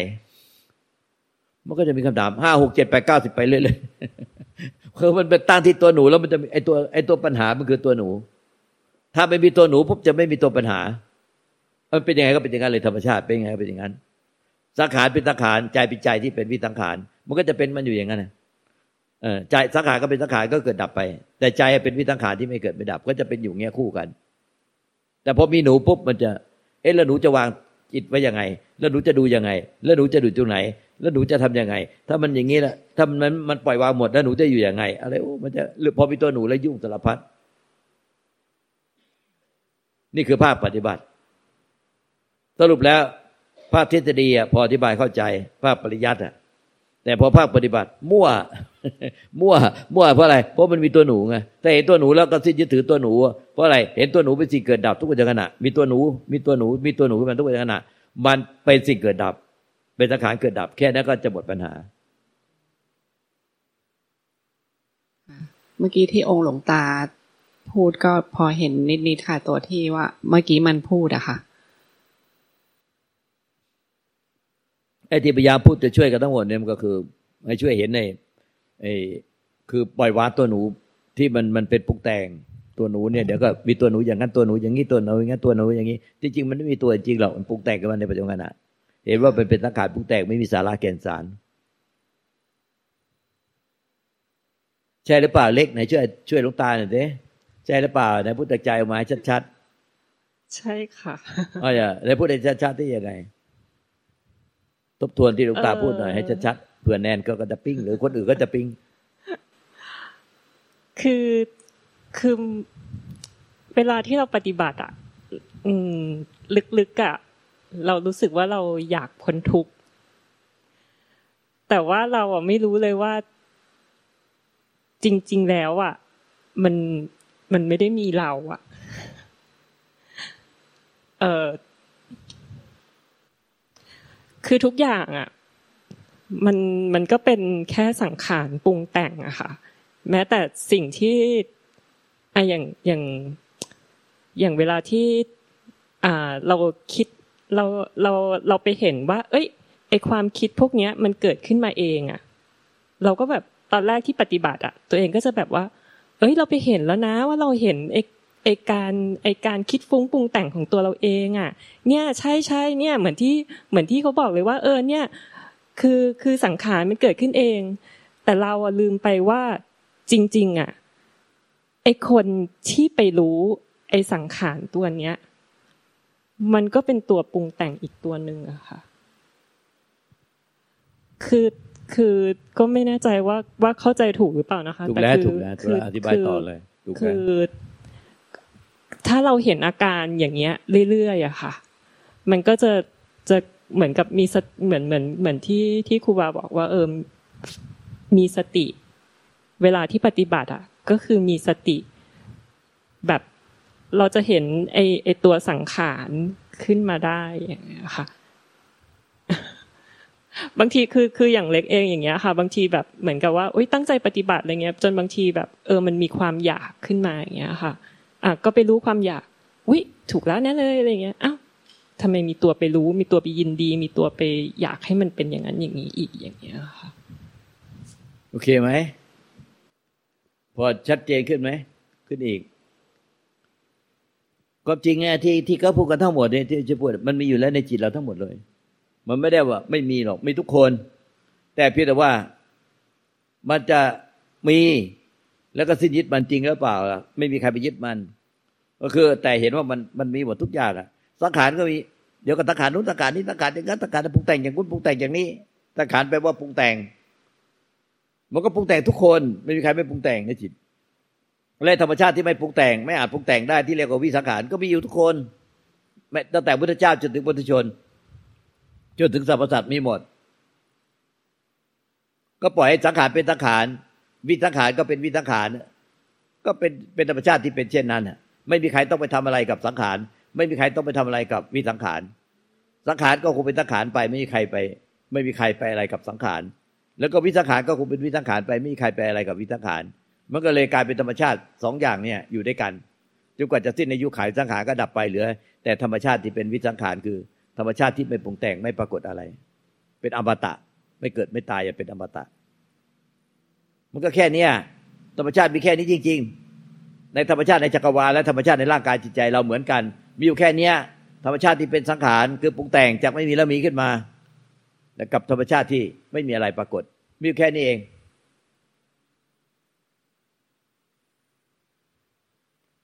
มันก็จะมีคำถามห้าหกเจ็ดแปดเก้าสิบไปเรื่อยๆคือมันเป็นตั้งที่ตัวหนูแล้วมันจะไอตัวไอตัวปัญหามันคือตัวหนู ถ้าไม่มีตัวหนูปุ๊บจะไม่มีตัวปัญหามันเป็นยังไงก็เป็นอย่างนั้นเลยธรรมชาติเป็นยังไงก็เป็นอย่างนั้นสังขารเป็นสังขารใจเป็นใจที่เป็นวิสังขาร มันก็จะเป็นมันอยู่อย่างนั้นเออใจสังขารก็เป็นสังขารก็เกิดดับไป แต่ใจเป็นวิสังขารที่ไม่เกิดไม่ดับ ก็จะเป็นอยู่เงี้ยคู่กัน แต่พอมีหนูปุ๊บมันจะ เอ๊ะแล้วหนูจะวางจิตไว้ยังไง แล้วหนูจะดูยังไง แล้วหนูจะดูตรงไหน แล้วหนูจะทํำยังไง ถ้ามันอย่างนี้ละถ้ามันมันปล่อยวางหมดแล้วหนูจะอยู่ยังไง อะไรโอ้มันจะหรือพอมีตัวหนูแล้วยุ่งสารพัดนี่คือภาพปฏิบัติ สรุปแล้ว ภาคทฤษฎีพออธิบายเข้าใจ ภาคปริยัติอะแต่พอภาคปฏิบัติ มั่ว มั่ว มั่วเพราะอะไร เพราะมันมีตัวหนูไงแต่เห็นตัวหนูแล้วก็สิ้นยึดถือตัวหนู เพราะอะไร เห็นตัวหนูเป็นสิ่งเกิดดับทุกขณะ มีตัวหนู มีตัวหนู มีตัวหนูขึ้นมาทุกขณะ มันเป็นสิ่งเกิดดับ เป็นสังขารเกิดดับ แค่นั้นก็จะหมดปัญหา เมื่อกี้ที่องค์หลวงตาพูดก็พอเห็นนิดๆค่ะตัวที่ว่า เมื่อกี้มันพูดอะค่ะไอ้ที่พยายามพูดจะช่วยกันทั้งหมดเนี่ยมันก็คือ ให้ช่วยเห็นในไอ้คือปล่อยวางตัวหนูที่มันมันเป็นปุกแต่งตัวหนูเนี่ยเดี๋ยวก็มีตัวหนูอย่างนั้นตัวหนูอย่างนี้ตัวหนูอย่างนั้นตัวหนูอย่างนี้จริงๆมันไม่มีตัวจริงหรอกมันปุกแต่งกันมาในปัจจุบันนะ เห็นว่าเป็นเป็นสังขารปุกแต่งไม่มีสาระแก่นสาร ใช่หรือเปล่าเล็กไหนช่วยช่วยลุงตาหน่อยสิใช่หรือเปล่าไหนพูดแต่ใจออกมาชัดๆ ใช่ค่ะอ๋ออย่าไหนพูดแต่ชัดๆที่ยังไง ทบทวนที่หลวงตาพูดหน่อยให้ชัดๆเผื่อแนนก็จะปิ้ง หรือคนอื่นก็จะปิ้ง คือคือเวลาที่เราปฏิบัติอะ อืม ลึกๆอะ เรารู้สึกว่าเราอยากพ้นทุกข์แต่ว่าเราอะไม่รู้เลยว่า จริง ๆ แล้วอะ มันมันไม่ได้มีเราอะ เออคือทุกอย่างอะ มันมันก็เป็นแค่สังขารปรุงแต่งอะค่ะ แม้แต่สิ่งที่อะอย่างอย่างอย่างเวลาที่ อ่า เราคิด เราเราเราไปเห็นว่า เอ้ยไอความคิดพวกเนี้ยมันเกิดขึ้นมาเองอะเราก็แบบตอนแรกที่ปฏิบัติอะตัวเองก็จะแบบว่า เอ้ยเราไปเห็นแล้วนะว่าเราเห็นไอไอการไอการคิดฟุ้งปรุงแต่งของตัวเราเองอะ เนี่ยใช่ใช่เนี่ยเหมือนที่เหมือนที่เขาบอกเลยว่า เออเนี่ยคือคือสังขารมันเกิดขึ้นเอง แต่เราลืมไปว่าจริง ๆอะไอคนที่ไปรู้ไอสังขารตัวเนี้ย มันก็เป็นตัวปรุงแต่งอีกตัวหนึ่งอะค่ะ คือคือก็ไม่แน่ใจว่าว่าเข้าใจถูกหรือเปล่านะคะถูกแล้วถูกแล้วอธิบายต่อเลยคือถ้าเราเห็นอาการอย่างเงี้ย เรื่อยๆอะค่ะ มันก็จะจะเหมือนกับมีเหมือนเหมือนเหมือนที่ที่ครูบาบอกว่า เออมีสติ เวลาที่ปฏิบัติอะก็คือมีสติแบบ เราจะเห็นไอไอตัวสังขารขึ้นมาได้อย่างเงี้ยค่ะ บางทีคือคืออย่างเล็กเองอย่างเงี้ยค่ะ บางทีแบบเหมือนกับว่าอุ้ยตั้งใจปฏิบัติอะไรเงี้ย จนบางทีแบบ เออมันมีความอยากขึ้นมาอย่างเงี้ยค่ะ อะก็ไปรู้ความอยากอุ้ยถูกแล้วแน่เลยอะไรเงี้ยอ้าวทำไมมีตัวไปรู้ มีตัวไปยินดี มีตัวไปอยากให้มันเป็นอย่างนั้นอย่างนี้อีกอย่างเงี้ยค่ะ โอเคไหมพอชัดเจนขึ้นไหมขึ้นอีก ก็จริงไงที่ที่เขาพูดกันทั้งหมดเนี่ยที่จะพูดมันมีอยู่แล้วในจิตเราทั้งหมดเลย มันไม่ได้ว่า ไม่มีหรอกมีทุกคน แต่เพียงแต่ว่ามันจะมีแล้วก็สิ้นยึดมันจริงหรือเปล่า ไม่มีใครไปยึดมัน ก็คือ แต่เห็นว่ามันมันมีหมดทุกอย่างอะสังขารก็มีเดี๋ยวก็สังขารนู้นสังขารนี้สังขารอย่างนั้นสังขารปรุงแต่งอย่างนู้นปรุงแต่งอย่างนี้สังขารแปลว่าปรุงแต่ง มันก็ปรุงแต่งทุกคน ไม่มีใครไม่ปรุงแต่งในจิต และธรรมชาติที่ไม่ปรุงแต่ง ไม่อาจปรุงแต่งได้ที่เรียกว่าวิสังขารก็มีอยู่ทุกคนตั้งแต่พุทธเจ้าจนถึงปุถุชนจนถึงสรรพสัตว์มีหมด ก็ปล่อยให้สังขารเป็นสังขารวิสังขารก็เป็นวิสังขารก็เป็นเป็นธรรมชาติที่เป็นเช่นนั้นไม่มีใครต้องไปทำอะไรกับสังขาร ไม่มีใครต้องไปทำอะไรกับวิสังขาร สังขารก็คงเป็นสังขารไป ไม่มีใครไป ไม่มีใครไปอะไรกับสังขาร แล้วก็วิสังขารก็คงเป็นวิสังขารไป ไม่มีใครไปอะไรกับวิสังขาร มันก็เลยกลายเป็นธรรมชาติสองอย่างเนี่ยอยู่ด้วยกันจนกว่าจะสิ้นอายุขัยสังขารก็ดับไปเหลือ แต่ธรรมชาติที่เป็นวิสังขารคือ ธรรมชาติที่ไม่ปรุงแต่งไม่ปรากฏอะไร เป็นอมตะไม่เกิดไม่ตายอย่าเป็นอมตะ มันก็แค่เนี้ยธรรมชาติมีแค่นี้จริง ๆ ในธรรมชาติในจักรวาลและธรรมชาติในร่างกายจิตใจเราเหมือนกัน มีอยู่แค่เนี้ยธรรมชาติที่เป็นสังขารคือปรุงแต่งจากไม่มีแล้วมีขึ้นมาแต่กับธรรมชาติที่ไม่มีอะไรปรากฏ มีอยู่แค่นี้เอง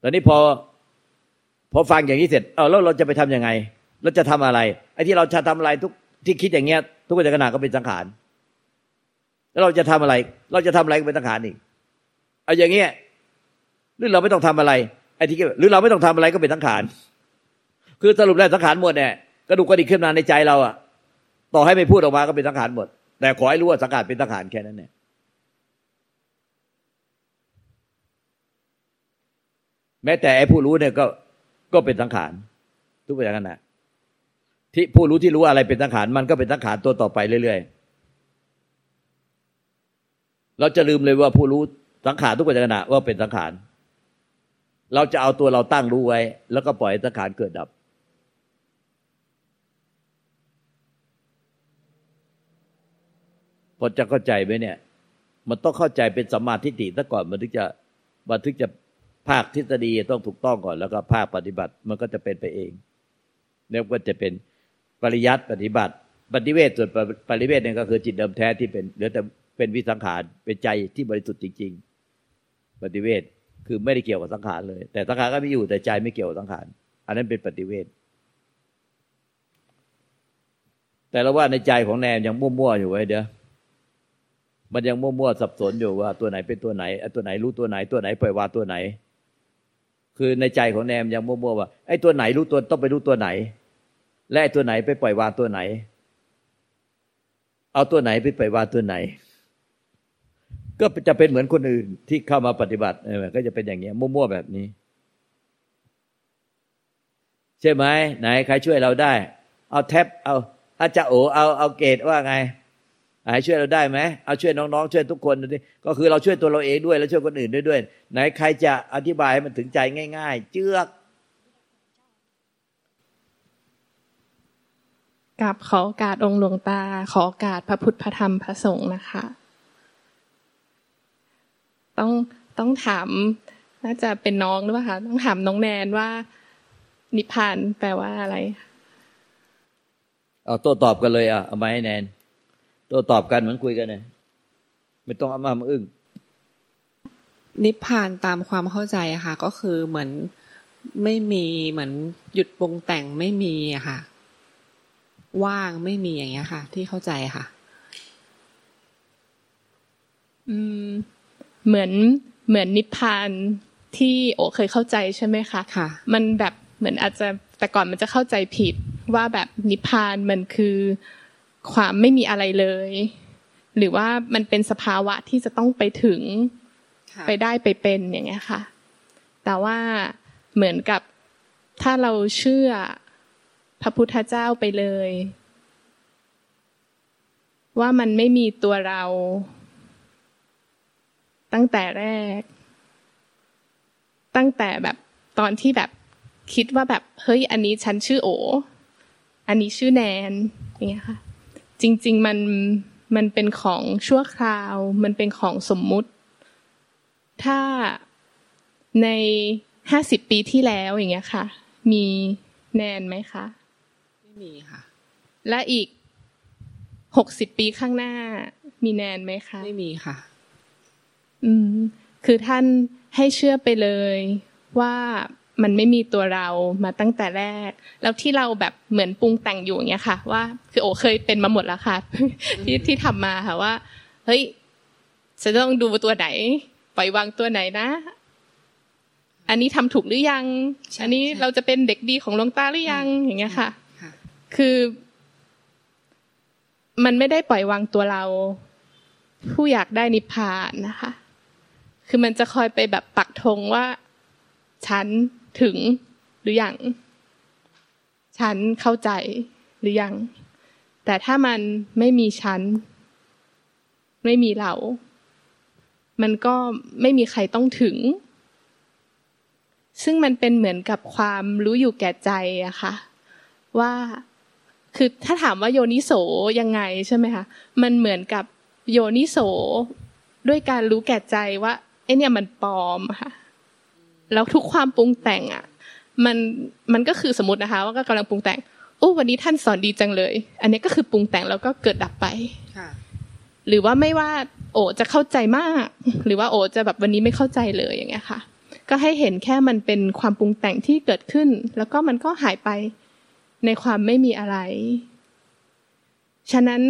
ตอนนี้พอพอฟังอย่างนี้เสร็จเออแล้วเราจะไปทํำยังไงเราจะทำอะไรไอ้ที่เราจะทำอะไรทุกที่คิดอย่างเงี้ย ทุกขณะก็เป็นสังขารแล้วเราจะทำอะไร เราจะทำอะไรก็เป็นสังขารอีกเอาอย่างเงี้ยหรือเราไม่ต้องทำอะไรไอ้ที่หรือเราไม่ต้องทำอะไรก็เป็นสังขารคือสรุปแล้วสังขารหมดเนี่ยกระดูกกระดิกขึ้นมาในใจเราอะต่อให้ไม่พูดออกมาก็เป็นสังขารหมด แต่ขอให้รู้ว่าสังขารเป็นสังขารแค่นั้นเนี่ย แม้แต่ไอ้ผู้รู้เนี่ยก็ก็เป็นสังขารทุกอย่างนะที่ผู้รู้ที่รู้อะไรเป็นสังขารมันก็เป็นสังขารตัวต่อไปเรื่อยๆ เราจะลืมเลยว่าผู้รู้สังขารทุกอย่างนะว่าเป็นสังขาร เราจะเอาตัวเราตั้งรู้ไว้ แล้วก็ปล่อยสังขารเกิดดับ พอจะเข้าใจไหมเนี่ย มันต้องเข้าใจเป็นสัมมาทิฏฐิซะก่อนมันถึงจะมันถึงจะ ภาคทฤษฎีต้องถูกต้องก่อน แล้วก็ภาคปฏิบัติมันก็จะเป็นไปเองแล้วก็จะเป็นปริยัติปฏิบัติ ปฏิเวทส่วนปริเวทเนี่ยก็คือจิตเดิมแท้ที่เป็นเหลือแต่เป็นวิสังขารเป็นใจที่บริสุทธิ์จริง ๆ ปฏิเวทคือไม่ได้เกี่ยวกับสังขารเลย แต่สังขารก็ไม่อยู่แต่ใจไม่เกี่ยวกับสังขารอันนั้นเป็นปฏิเวทแต่เราว่าในใจของแนมยังมั่วๆอยู่ไว้เดี๋ยวมันยังมั่วๆสับสนอยู่ว่าตัวไหนเป็นตัวไหนตัวไหนรู้ตัวไหนตัวไหนปล่อยวางตัวไหน คือในใจของแนมยังมั่วๆว่าไอ้ตัวไหนรู้ตัวต้องไปรู้ตัวไหน และไอ้ตัวไหนไปปล่อยวางตัวไหน เอาตัวไหนไปปล่อยวางตัวไหน ก็จะเป็นเหมือนคนอื่นที่เข้ามาปฏิบัติก็จะเป็นอย่างเงี้ยมั่วๆแบบนี้ ใช่ไหมไหนใครช่วยเราได้ เอาแท็บเอาอาจารย์โอเอาเอาเกตว่าไง ให้ช่วยเราได้ไหมเอาช่วยน้องๆช่วยทุกคนดูดิก็คือเราช่วยตัวเราเองด้วยแล้วช่วยคนอื่นด้วยด้วย ไหนใครจะอธิบายให้มันถึงใจง่าย ๆ เจือกกับขอโอกาสองค์หลวงตา ขอโอกาสพระพุทธพระธรรมพระสงฆ์นะคะ ต้องต้องถามน่าจะเป็นน้องหรือเปล่าคะต้องถามน้องแนนว่า นิพพานแปลว่าอะไรเอาโต้ตอบกันเลยอะเอามาให้แนน ตัวตอบกันเหมือนคุยกันเลยไม่ต้องเอามามาอึ้งนิพพานตามความเข้าใจค่ะ ก็คือเหมือนไม่มีเหมือนหยุดปรุงแต่งไม่มีอะค่ะ ว่างไม่มีอย่างเงี้ยค่ะ ที่เข้าใจค่ะ อืม เหมือนเหมือนนิพพานที่โอเคยเข้าใจใช่ไหมคะค่ะ มันแบบเหมือนอาจจะแต่ก่อนมันจะเข้าใจผิดว่าแบบนิพพานมันคือ ความไม่มีอะไรเลย หรือว่ามันเป็นสภาวะที่จะต้องไปถึงไปได้ไปเป็นอย่างเงี้ยค่ะแแต่ว่าเหมือนกับถ้าเราเชื่อพระพุทธเจ้าไปเลย ว่ามันไม่มีตัวเรา ตั้งแต่แรก ตั้งแต่แบบตอนที่แบบคิดว่าแบบเฮ้ยอันนี้ฉันชื่อโอ อันนี้ชื่อแนนอย่างเงี้ยค่ะ จริง ๆ มันมันเป็นของชั่วคราว มันเป็นของสมมุติ ถ้าในห้าสิบปีที่แล้วอย่างเงี้ยค่ะ มีแนนไหมคะไม่มีค่ะ และอีกหกสิบปีข้างหน้า มีแนนไหมคะไม่มีค่ะ อืม คือท่านให้เชื่อไปเลยว่า มันไม่มีตัวเรามาตั้งแต่แรก แล้วที่เราแบบเหมือนปรุงแต่งอยู่อย่างเงี้ยค่ะ ว่าคือโอเคยเป็นมาหมดแล้วค่ะ ที่ที่ทำมาค่ะว่า เฮ้ยจะต้องดูตัวไหนปล่อยวางตัวไหนนะ อันนี้ทำถูกหรือยังใช่อันนี้ใช่เราจะเป็นเด็กดีของหลวงตาหรือยัง อย่างเงี้ยค่ะค่ะ คือ มันไม่ได้ปล่อยวางตัวเรา ผู้อยากได้นิพพานนะคะ คือมันจะคอยไปแบบปักธงว่า ฉัน ถึงหรือยังฉันเข้าใจหรือยัง แต่ถ้ามันไม่มีฉัน ไม่มีเรา มันก็ไม่มีใครต้องถึง ซึ่งมันเป็นเหมือนกับความรู้อยู่แก่ใจอะค่ะ ว่าคือถ้าถามว่าโยนิโสยังไงใช่ไหมคะมันเหมือนกับโยนิโสด้วยการรู้แก่ใจว่าไอเนี่ยมันปลอมค่ะ แล้วทุกความปรุงแต่งอะ มันมันก็คือสมมตินะคะ ว่าก็กำลังปรุงแต่งโอ้วันนี้ท่านสอนดีจังเลย อันนี้ก็คือปรุงแต่งแล้วก็เกิดดับไปค่ะหรือว่าไม่ว่า โอจะเข้าใจมาก หรือว่าโอจะแบบวันนี้ไม่เข้าใจเลยอย่างเงี้ยค่ะ ก็ให้เห็นแค่มันเป็นความปรุงแต่งที่เกิดขึ้น แล้วก็มันก็หายไปในความไม่มีอะไร ฉะนั้น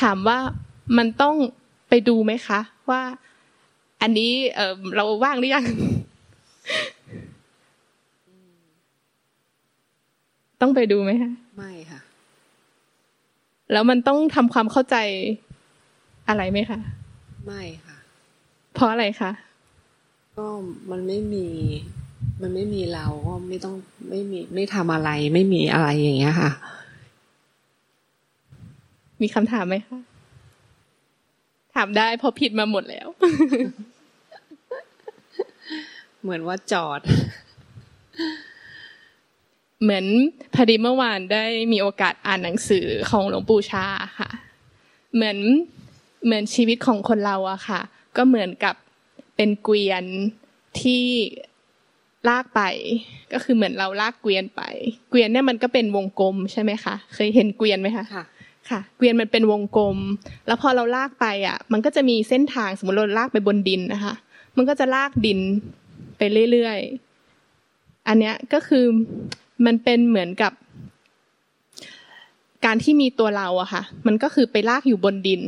ถามว่ามันต้องไปดูไหมคะ ว่า อันนี้เออเราว่างหรือยัง ต้องไปดูไหมคะไม่ค่ะ แล้วมันต้องทำความเข้าใจอะไรไหมคะไม่ค่ะ เพราะอะไรคะก็มันไม่มี มันไม่มีเราก็ไม่ต้องไม่มี ไม่ทำอะไร ไม่มีอะไรอย่างเงี้ยค่ะ มีคำถามไหมคะถามได้เพราะผิดมาหมดแล้ว เหมือนว่าจอด เหมือนพอดีเมื่อวานได้มีโอกาสอ่านหนังสือของหลวงปู่ชาค่ะ เหมือนเหมือนชีวิตของคนเราอะค่ะ ก็เหมือนกับเป็นเกวียนที่ลากไป ก็คือเหมือนเราลากเกวียนไป เกวียนเนี่ยมันก็เป็นวงกลมใช่ไหมคะ เคยเห็นเกวียนไหมคะค่ะค่ะ เกวียนมันเป็นวงกลม แล้วพอเราลากไปอะ มันก็จะมีเส้นทางสมมติเราลากไปบนดินนะคะ มันก็จะลากดิน ไปเรื่อยๆ อันเนี้ยก็คือมันเป็นเหมือนกับ การที่มีตัวเราอะค่ะ มันก็คือไปลากอยู่บนดิน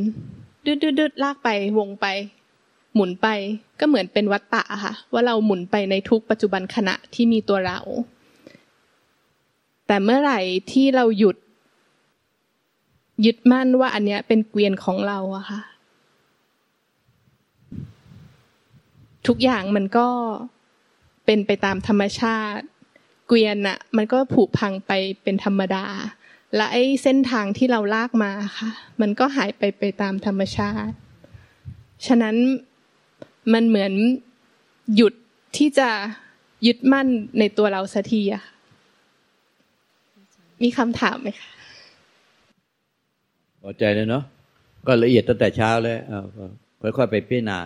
ดืดๆๆลากไปวงไป หมุนไปก็เหมือนเป็นวัตตะอะค่ะ ว่าเราหมุนไปในทุกปัจจุบันขณะที่มีตัวเรา แต่เมื่อไหร่ที่เราหยุด ยึดมั่นว่าอันเนี้ยเป็นเกวียนของเราอะค่ะ ทุกอย่างมันก็ เป็นไปตามธรรมชาติ เกวียนอะมันก็ผุพังไปเป็นธรรมดา และไอ้เส้นทางที่เราลากมาค่ะ มันก็หายไปไปตามธรรมชาติ ฉะนั้นมันเหมือนหยุดที่จะยึดมั่นในตัวเราสักทีอะมีคำถามไหมคะพอใจเลยเนาะก็ละเอียดตั้งแต่เช้าเลยค่อยๆไปพิจารณา